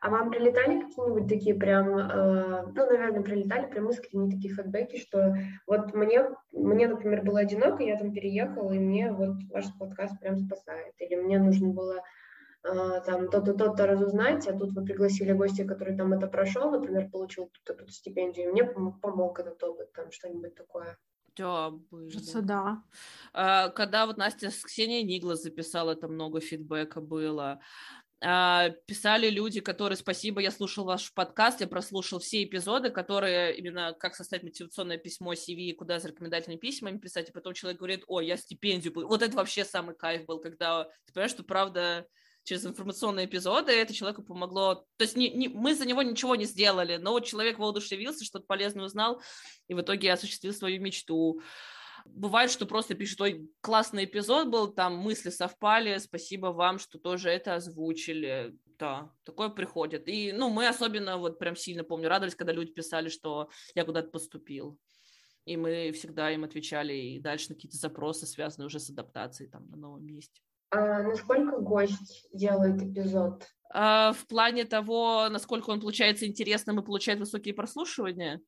А вам прилетали какие-нибудь такие прям, э, ну, наверное, прилетали прям искренние такие фидбэки, что вот мне, мне, например, было одиноко, я там переехала, и мне вот ваш подкаст прям спасает. Или мне нужно было э, там то-то, то-то разузнать, а тут вы пригласили гостя, который там это прошел, например, получил тут, тут стипендию, и мне помог этот опыт, там что-нибудь такое. Да, были. Кажется, да. А, когда вот Настя с Ксенией Нигла записала, это много фидбэка было. А, писали люди, которые, спасибо, я слушал ваш подкаст, я прослушал все эпизоды, которые именно как составить мотивационное письмо CV, куда с рекомендательными письмами писать, и потом человек говорит, о, я стипендию, вот это вообще самый кайф был, когда ты понимаешь, что правда через информационные эпизоды это человеку помогло. То есть не, не, мы за него ничего не сделали, но человек воодушевился, что-то полезное узнал, и в итоге осуществил свою мечту. Бывает, что просто пишут, ой, классный эпизод был, там мысли совпали, спасибо вам, что тоже это озвучили. Да, такое приходит. И, ну, мы особенно, вот прям сильно помню, радовались, когда люди писали, что я куда-то поступил. И мы всегда им отвечали и дальше на какие-то запросы, связанные уже с адаптацией там на новом месте. А насколько гость делает эпизод? А, в плане того, насколько он получается интересным и получает высокие прослушивания?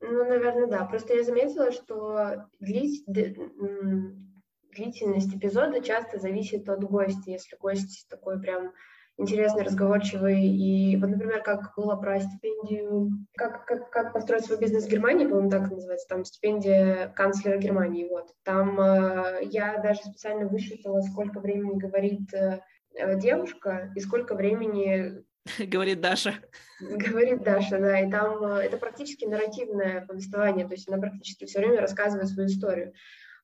Ну, наверное, да. Просто я заметила, что длительность эпизода часто зависит от гостя. Если гость такой прям интересный, разговорчивый. И вот, например, как было про стипендию, как, как, как построить свой бизнес в Германии, по-моему, так называется, там стипендия канцлера Германии, вот. Там э, я даже специально высчитала, сколько времени говорит э, девушка и сколько времени Говорит Даша. Говорит Даша, да, и там э, это практически нарративное повествование, то есть она практически все время рассказывает свою историю.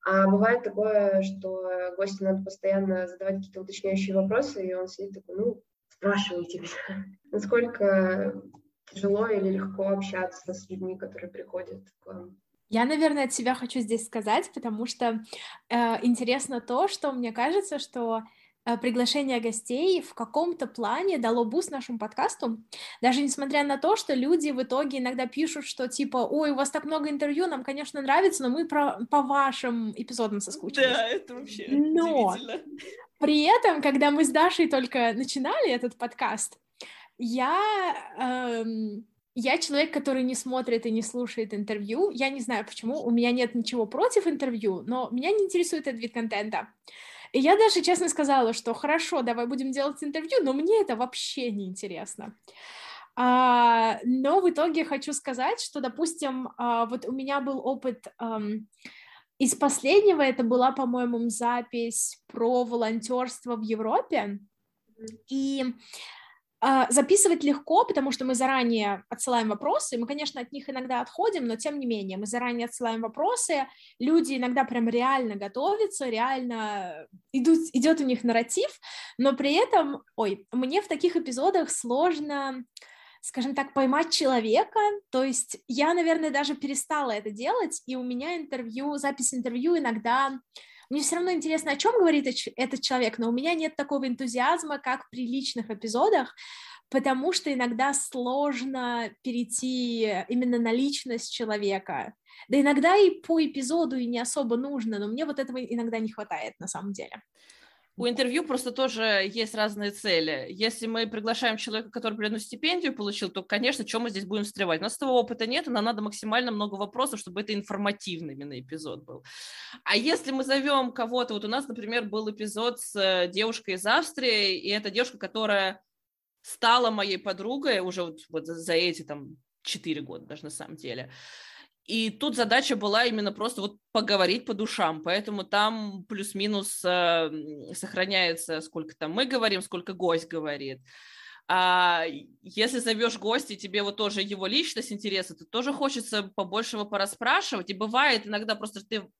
А бывает такое, что гостю надо постоянно задавать какие-то уточняющие вопросы, и он сидит такой, ну, спрашивайте меня, насколько тяжело или легко общаться с людьми, которые приходят к вам? Я, наверное, от себя хочу здесь сказать, потому что э, интересно то, что мне кажется, что приглашение гостей в каком-то плане дало буст нашему подкасту, даже несмотря на то, что люди в итоге иногда пишут, что типа, ой, у вас так много интервью, нам, конечно, нравится, но мы про, по вашим эпизодам соскучились. Да, это вообще Но при этом, когда мы с Дашей только начинали этот подкаст, я... Эм, я человек, который не смотрит и не слушает интервью. Я не знаю почему, у меня нет ничего против интервью, но меня не интересует этот вид контента. И я даже честно сказала, что хорошо, давай будем делать интервью, но мне это вообще не интересно. А, но в итоге хочу сказать, что, допустим, а, вот у меня был опыт um, из последнего, это была, по-моему, запись про волонтерство в Европе, и а, записывать легко, потому что мы заранее отсылаем вопросы, мы, конечно, от них иногда отходим, но тем не менее мы заранее отсылаем вопросы, люди иногда прям реально готовятся, реально идут, идет у них нарратив, но при этом, ой, мне в таких эпизодах сложно скажем так, поймать человека, то есть я, наверное, даже перестала это делать, и у меня интервью, запись интервью иногда мне все равно интересно, о чем говорит этот человек, но у меня нет такого энтузиазма, как при личных эпизодах, потому что иногда сложно перейти именно на личность человека. Да иногда и по эпизоду и не особо нужно, но мне вот этого иногда не хватает на самом деле. У интервью просто тоже есть разные цели. Если мы приглашаем человека, который определенную стипендию получил, то, конечно, чем мы здесь будем встревать? У нас этого опыта нет, и нам надо максимально много вопросов, чтобы это информативный именно эпизод был. А если мы зовем кого-то, вот у нас, например, был эпизод с э, девушкой из Австрии, и это девушка, которая стала моей подругой уже вот, вот за эти там четыре года даже на самом деле. И тут задача была именно просто вот поговорить по душам, поэтому там плюс-минус э, сохраняется, сколько там мы говорим, сколько гость говорит. А если зовешь гостя, тебе вот тоже его личность интересна, то тоже хочется побольшего пораспрашивать. И бывает иногда просто ты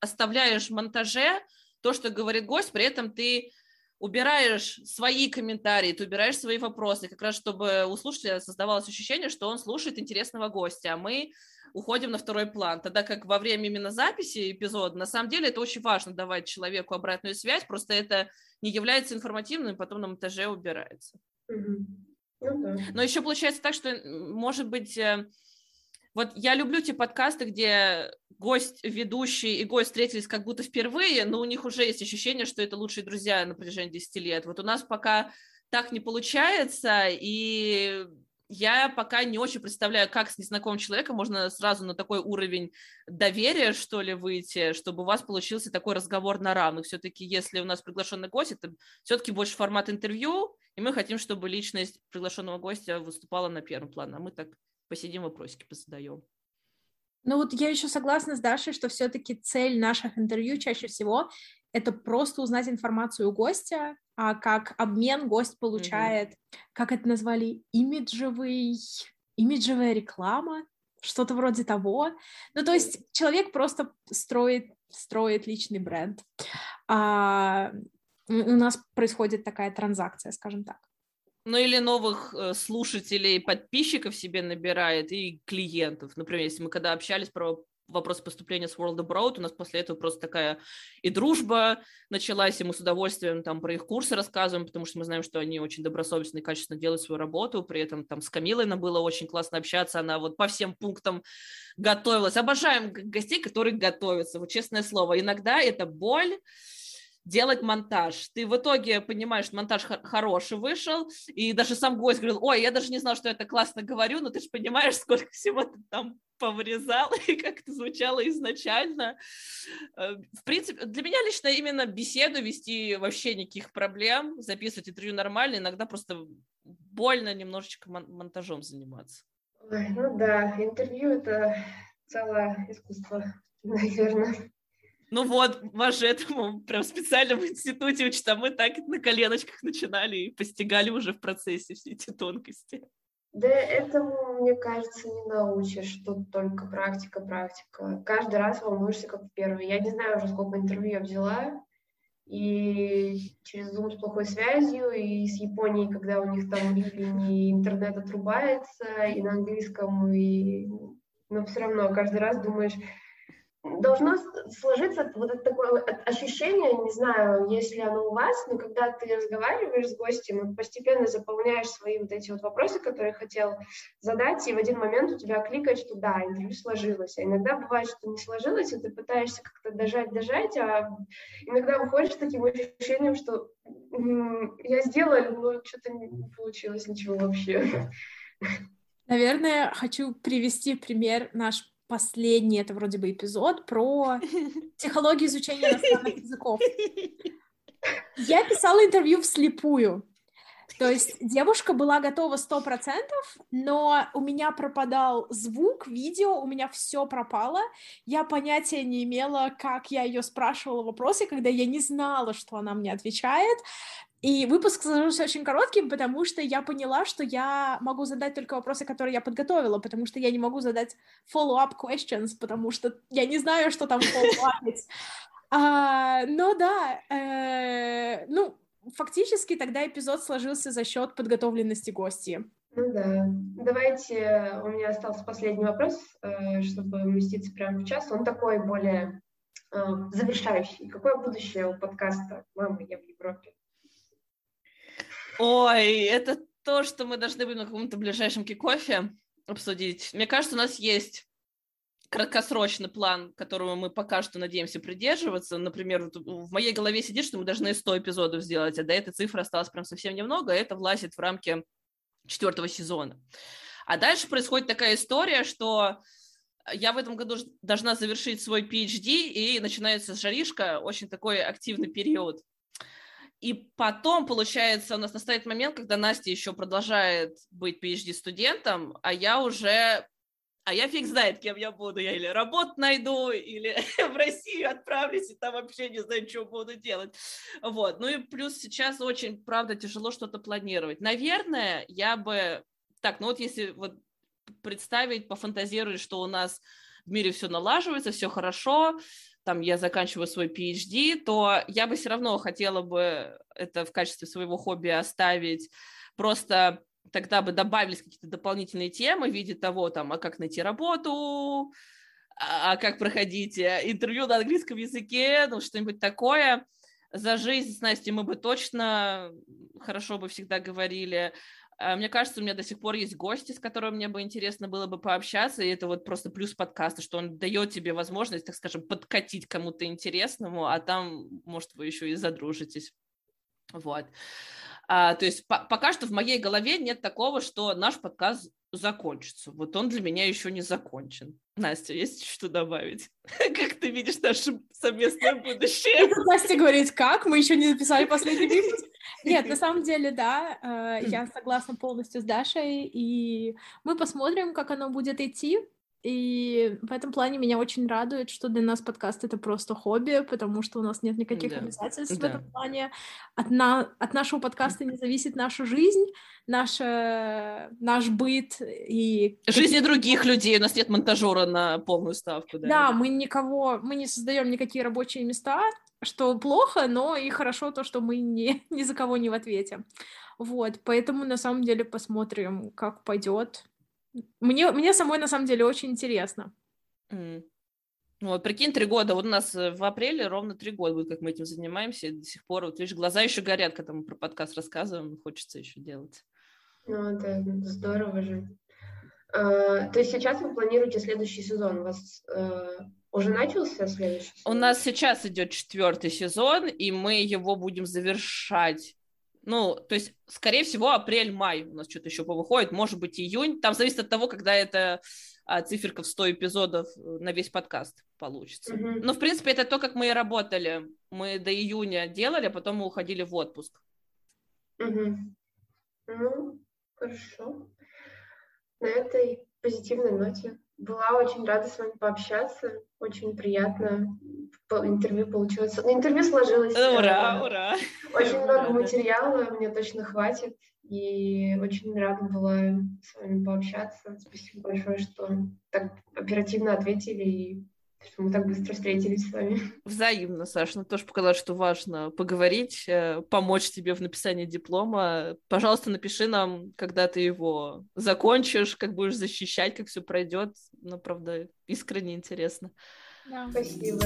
оставляешь в монтаже то, что говорит гость, при этом ты убираешь свои комментарии, ты убираешь свои вопросы, как раз чтобы у слушателя создавалось ощущение, что он слушает интересного гостя, а мы уходим на второй план, тогда как во время именно записи эпизода, на самом деле это очень важно давать человеку обратную связь, просто это не является информативным, потом на монтаже убирается. Ну. Но еще получается так, что, может быть, э, вот я люблю те подкасты, где гость, ведущий и гость встретились как будто впервые, но у них уже есть ощущение, что это лучшие друзья на протяжении 10 лет. Вот у нас пока так не получается, и я пока не очень представляю, как с незнакомым человеком можно сразу на такой уровень доверия, что ли, выйти, чтобы у вас получился такой разговор на равных. Все-таки, если у нас приглашенный гость, это все-таки больше формат интервью, и мы хотим, чтобы личность приглашенного гостя выступала на первом плане, а мы так посидим, вопросики позадаем. Ну вот я еще согласна с Дашей, что все-таки цель наших интервью чаще всего это просто узнать информацию у гостя, а как обмен гость получает, mm-hmm. как это назвали, имиджевый, имиджевая реклама, что-то вроде того. Ну, то есть человек просто строит, строит личный бренд. А, у нас происходит такая транзакция, скажем так. Ну или новых э, слушателей, подписчиков себе набирает и клиентов. Например, если мы когда общались про вопрос поступления с World Abroad, у нас после этого просто такая и дружба началась, и мы с удовольствием там про их курсы рассказываем, потому что мы знаем, что они очень добросовестно и качественно делают свою работу, при этом там с Камилой нам было очень классно общаться, она вот по всем пунктам готовилась. Обожаем гостей, которые готовятся, вот честное слово. Иногда это боль, делать монтаж. Ты в итоге понимаешь, что монтаж хороший вышел, и даже сам гость говорил, ой, я даже не знал, что я это классно говорю, но ты же понимаешь, сколько всего ты там повырезал и как это звучало изначально. Э, в принципе, для меня лично именно беседу вести вообще никаких проблем, записывать интервью нормально, иногда просто больно немножечко монтажом заниматься. Ой, ну да, интервью — это целое искусство, наверное. Ну вот, вас же этому прям специально в институте учат, а мы так на коленочках начинали и постигали уже в процессе все эти тонкости. Да этому, мне кажется, не научишь. Тут только практика, практика. Каждый раз волнуешься как в первый. Я не знаю уже, сколько интервью я взяла, и через Zoom с плохой связью, и с Японией, когда у них там или интернет отрубается, и на английском, и... но все равно каждый раз думаешь, должно сложиться вот такое ощущение, не знаю, если оно у вас, но когда ты разговариваешь с гостем и постепенно заполняешь свои вот эти вот вопросы, которые хотел задать, и в один момент у тебя кликает, что да, интервью сложилось. А иногда бывает, что не сложилось, и ты пытаешься как-то дожать, дожать, а иногда выходишь с таким ощущением, что я сделала, но что-то не получилось ничего вообще. Наверное, хочу привести пример наш последний, это вроде бы эпизод, про психологию изучения иностранных языков. Я писала интервью вслепую. То есть девушка была готова сто процентов, но у меня пропадал звук, видео, у меня все пропало. Я понятия не имела, как я ее спрашивала вопросы, когда я не знала, что она мне отвечает. И выпуск сложился очень коротким, потому что я поняла, что я могу задать только вопросы, которые я подготовила, потому что я не могу задать follow-up questions, потому что я не знаю, что там follow-up. а, но да, э, ну, фактически тогда эпизод сложился за счет подготовленности гостей. Ну да. Давайте, у меня остался последний вопрос, э, чтобы уместиться прямо в час. Он такой более э, завершающий. Какое будущее у подкаста «Мама, я в Европе»? Ой, это то, что мы должны будем на каком-то ближайшем кикофе обсудить. Мне кажется, у нас есть краткосрочный план, которого мы пока что надеемся придерживаться. Например, вот в моей голове сидит, что мы должны 100 эпизодов сделать, а до этой цифры осталось прям совсем немного, и это влазит в рамки четвертого сезона. А дальше происходит такая история, что я в этом году должна завершить свой PhD, и начинается жаришка, очень такой активный период и потом, получается, у нас настает момент, когда Настя еще продолжает быть PhD-студентом, а я уже а я фиг знает, кем я буду. Я или работу найду, или в Россию отправлюсь, и там вообще не знаю, что буду делать. Вот. Ну и плюс сейчас очень, правда, тяжело что-то планировать. Наверное, я бы... Так, ну вот если вот представить, пофантазировать, что у нас в мире все налаживается, все хорошо, там я заканчиваю свой PhD, то я бы все равно хотела бы это в качестве своего хобби оставить. Просто тогда бы добавились какие-то дополнительные темы в виде того, там, а как найти работу, а, а как проходить э, интервью на английском языке, ну, что-нибудь такое. За жизнь с Настей мы бы точно хорошо бы всегда говорили. А, мне кажется, у меня до сих пор есть гости, с которыми мне бы интересно было бы пообщаться, и это вот просто плюс подкаста, что он дает тебе возможность, так скажем, подкатить кому-то интересному, а там, может, вы еще и задружитесь. Вот. А, то есть по- пока что в моей голове нет такого, что наш подкаст закончится. Вот он для меня еще не закончен. Настя, есть что добавить? Как ты видишь наше совместное будущее? Настя говорит, как? Мы еще не записали последний выпуск. Нет, на самом деле, да, э, я согласна полностью с Дашей, и мы посмотрим, как оно будет идти. И в этом плане меня очень радует, что для нас подкаст это просто хобби, потому что у нас нет никаких да. обязательств да. в этом плане. От, на... от нашего подкаста не зависит наша жизнь, наша... наш быт и... Жизни других людей. У нас нет монтажера на полную ставку. Да, да мы никого, мы не создаем никакие рабочие места, что плохо, но и хорошо то, что мы не, ни за кого не в ответе. Вот, поэтому на самом деле посмотрим, как пойдет. Мне, мне самой на самом деле очень интересно. Mm. Вот, прикинь, три года. Вот у нас э, в апреле ровно три года будет, как мы этим занимаемся. И до сих пор, вот видишь, глаза еще горят, когда мы про подкаст рассказываем. Хочется еще делать. Ну, это здорово же. А, то есть сейчас вы планируете следующий сезон? У вас а, уже начался следующий сезон? У нас сейчас идет четвертый сезон, и мы его будем завершать ну, то есть, скорее всего, апрель-май у нас что-то еще повыходит, может быть, июнь. Там зависит от того, когда это а, циферка в 100 эпизодов э, на весь подкаст получится. Mm-hmm. Но, в принципе, это то, как мы и работали. Мы до июня делали, а потом мы уходили в отпуск. Mm-hmm. Ну, хорошо. На этой позитивной ноте была очень рада с вами пообщаться. Очень приятно. Интервью получилось. Ну, интервью сложилось. Ура, э, ура. Очень много материала, мне точно хватит. И очень рада была с вами пообщаться. Спасибо большое, что так оперативно ответили и что мы так быстро встретились с вами. Взаимно, Саша. Ну, тоже показалось, что важно поговорить, э, помочь тебе в написании диплома. Пожалуйста, напиши нам, когда ты его закончишь, как будешь защищать, как все пройдет. Ну, правда, искренне интересно. Да. Спасибо.